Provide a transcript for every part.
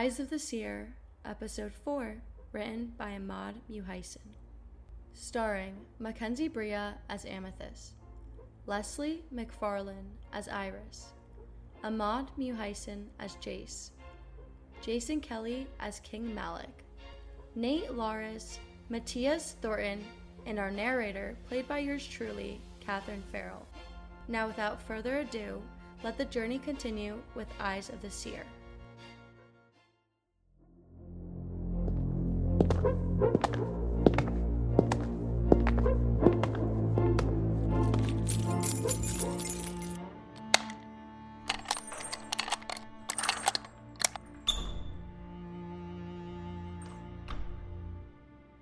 Eyes of the Seer, Episode 4, written by Ahmad Muhaisen. Starring Mackenzie Bria as Amethyst, Leslie McFarlane as Iris, Ahmad Muhaisen as Jace, Jason Kelly as King Malik, Nate Laris, Matthias Thornton, and our narrator, played by yours truly, Catherine Farrell. Now, without further ado, let the journey continue with Eyes of the Seer.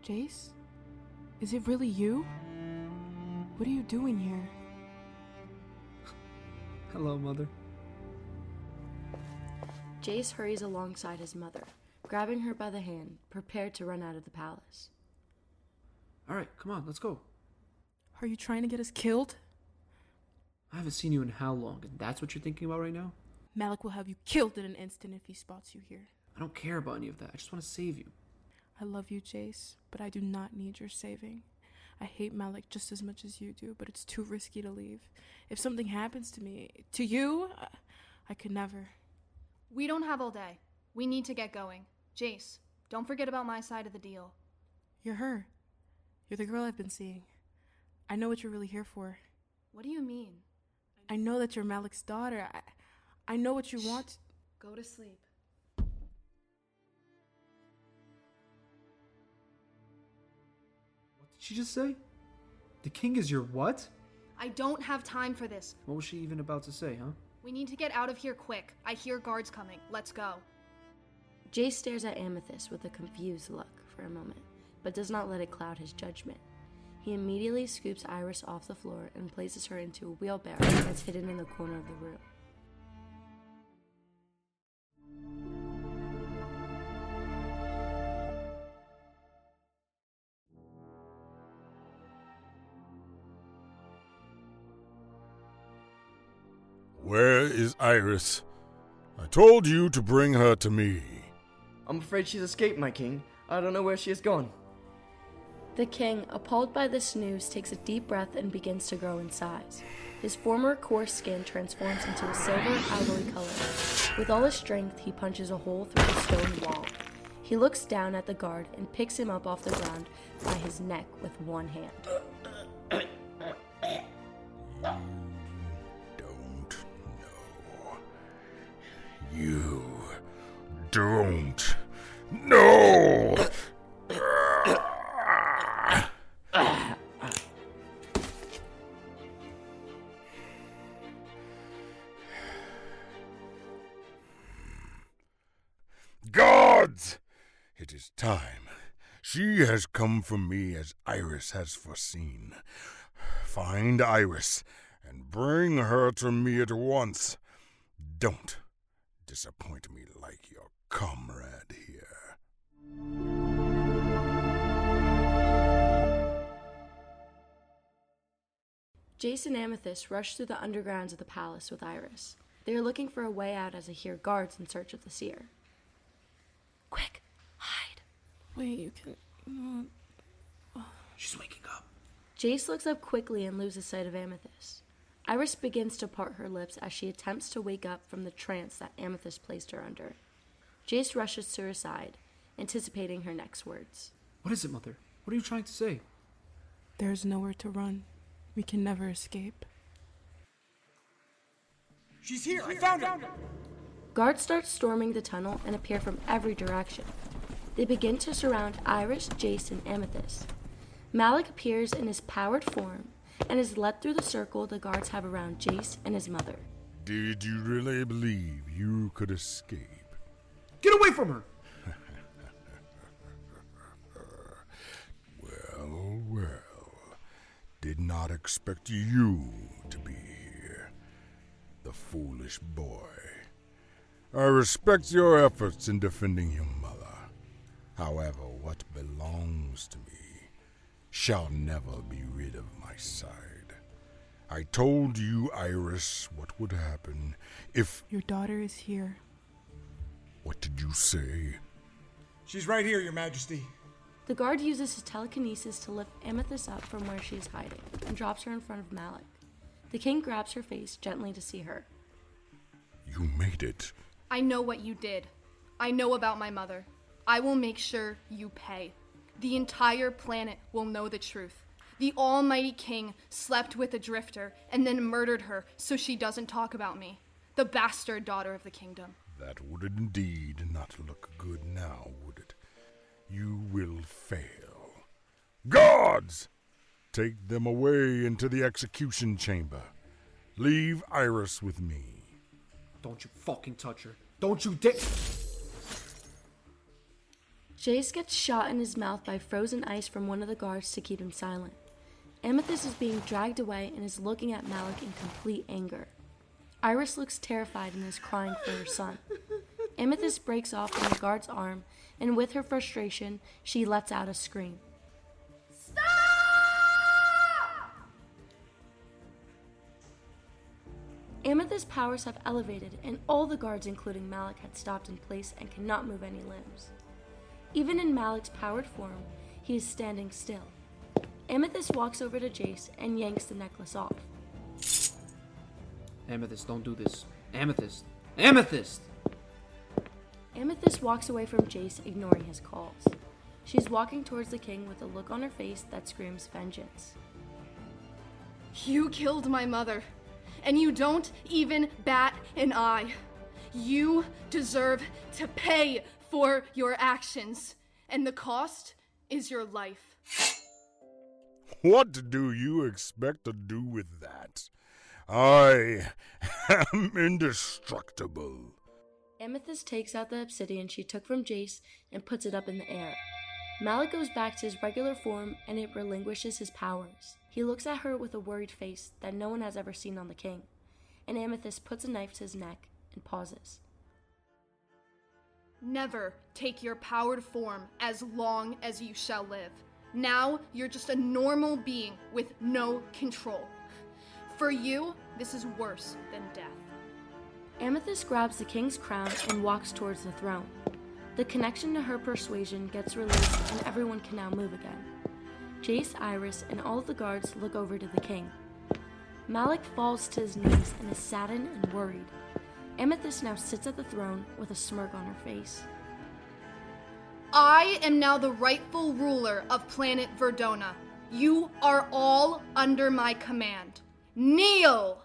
Jace? Is it really you? What are you doing here? Hello, Mother. Jace hurries alongside his mother, grabbing her by the hand, prepared to run out of the palace. All right, come on, let's go. Are you trying to get us killed? I haven't seen you in how long, and that's what you're thinking about right now? Malik will have you killed in an instant if he spots you here. I don't care about any of that. I just want to save you. I love you, Jace, but I do not need your saving. I hate Malik just as much as you do, but it's too risky to leave. If something happens to me, to you, I, I could never. We don't have all day. We need to get going. Jace, don't forget about my side of the deal. You're her. You're the girl I've been seeing. I know what you're really here for. What do you mean? I know that you're Malik's daughter. I, I know what you want. Go to sleep. What did she just say? The king is your what? I don't have time for this. What was she even about to say, huh? We need to get out of here quick. I hear guards coming. Let's go. Jace stares at Amethyst with a confused look for a moment, but does not let it cloud his judgment. He immediately scoops Iris off the floor and places her into a wheelbarrow that's hidden in the corner of the room. Where is Iris? I told you to bring her to me. I'm afraid she's escaped, my king. I don't know where she has gone. The king, appalled by this news, takes a deep breath and begins to grow in size. His former coarse skin transforms into a silver alloy color. With all his strength, he punches a hole through the stone wall. He looks down at the guard and picks him up off the ground by his neck with one hand. Don't No! Guards! It is time. She has come for me as Iris has foreseen. Find Iris and bring her to me at once. Don't disappoint me like your comrade here. Jace and Amethyst rush through the undergrounds of the palace with Iris. They are looking for a way out as they hear guards in search of the seer. Quick, hide. Wait, you can. uh, She's waking up. Jace looks up quickly and loses sight of Amethyst. Iris begins to part her lips as she attempts to wake up from the trance that Amethyst placed her under. Jace rushes to her side, anticipating her next words. What is it, Mother? What are you trying to say? There's nowhere to run. We can never escape. She's here! I found her! Guards start storming the tunnel and appear from every direction. They begin to surround Iris, Jace, and Amethyst. Malik appears in his powered form and is led through the circle the guards have around Jace and his mother. Did you really believe you could escape? Get away from her! Well, well. Did not expect you to be here, the foolish boy. I respect your efforts in defending your mother. However, what belongs to me shall never be rid of my side. I told you, Iris, what would happen if. Your daughter is here. What did you say? She's right here, Your Majesty. The guard uses his telekinesis to lift Amethyst up from where she is hiding and drops her in front of Malik. The king grabs her face gently to see her. You made it. I know what you did. I know about my mother. I will make sure you pay. The entire planet will know the truth. The Almighty King slept with a drifter and then murdered her so she doesn't talk about me. The bastard daughter of the kingdom. That would indeed not look good now, would it? You will fail. Guards! Take them away into the execution chamber. Leave Iris with me. Don't you fucking touch her. Don't you dare. Jace gets shot in his mouth by frozen ice from one of the guards to keep him silent. Amethyst is being dragged away and is looking at Malik in complete anger. Iris looks terrified and is crying for her son. Amethyst breaks off from the guard's arm, and with her frustration, she lets out a scream. Stop! Amethyst's powers have elevated, and all the guards, including Malik, had stopped in place and cannot move any limbs. Even in Malik's powered form, he is standing still. Amethyst walks over to Jace and yanks the necklace off. Amethyst, don't do this. Amethyst. Amethyst! Amethyst walks away from Jace, ignoring his calls. She's walking towards the king with a look on her face that screams vengeance. You killed my mother, and you don't even bat an eye. You deserve to pay for your actions, and the cost is your life. What do you expect to do with that? I am indestructible. Amethyst takes out the obsidian she took from Jace and puts it up in the air. Malik goes back to his regular form and it relinquishes his powers. He looks at her with a worried face that no one has ever seen on the king, and Amethyst puts a knife to his neck and pauses. Never take your powered form as long as you shall live. Now you're just a normal being with no control. For you, this is worse than death. Amethyst grabs the king's crown and walks towards the throne. The connection to her persuasion gets released and everyone can now move again. Jace, Iris, and all the guards look over to the king. Malik falls to his knees and is saddened and worried. Amethyst now sits at the throne with a smirk on her face. I am now the rightful ruler of planet Verdona. You are all under my command. Kneel!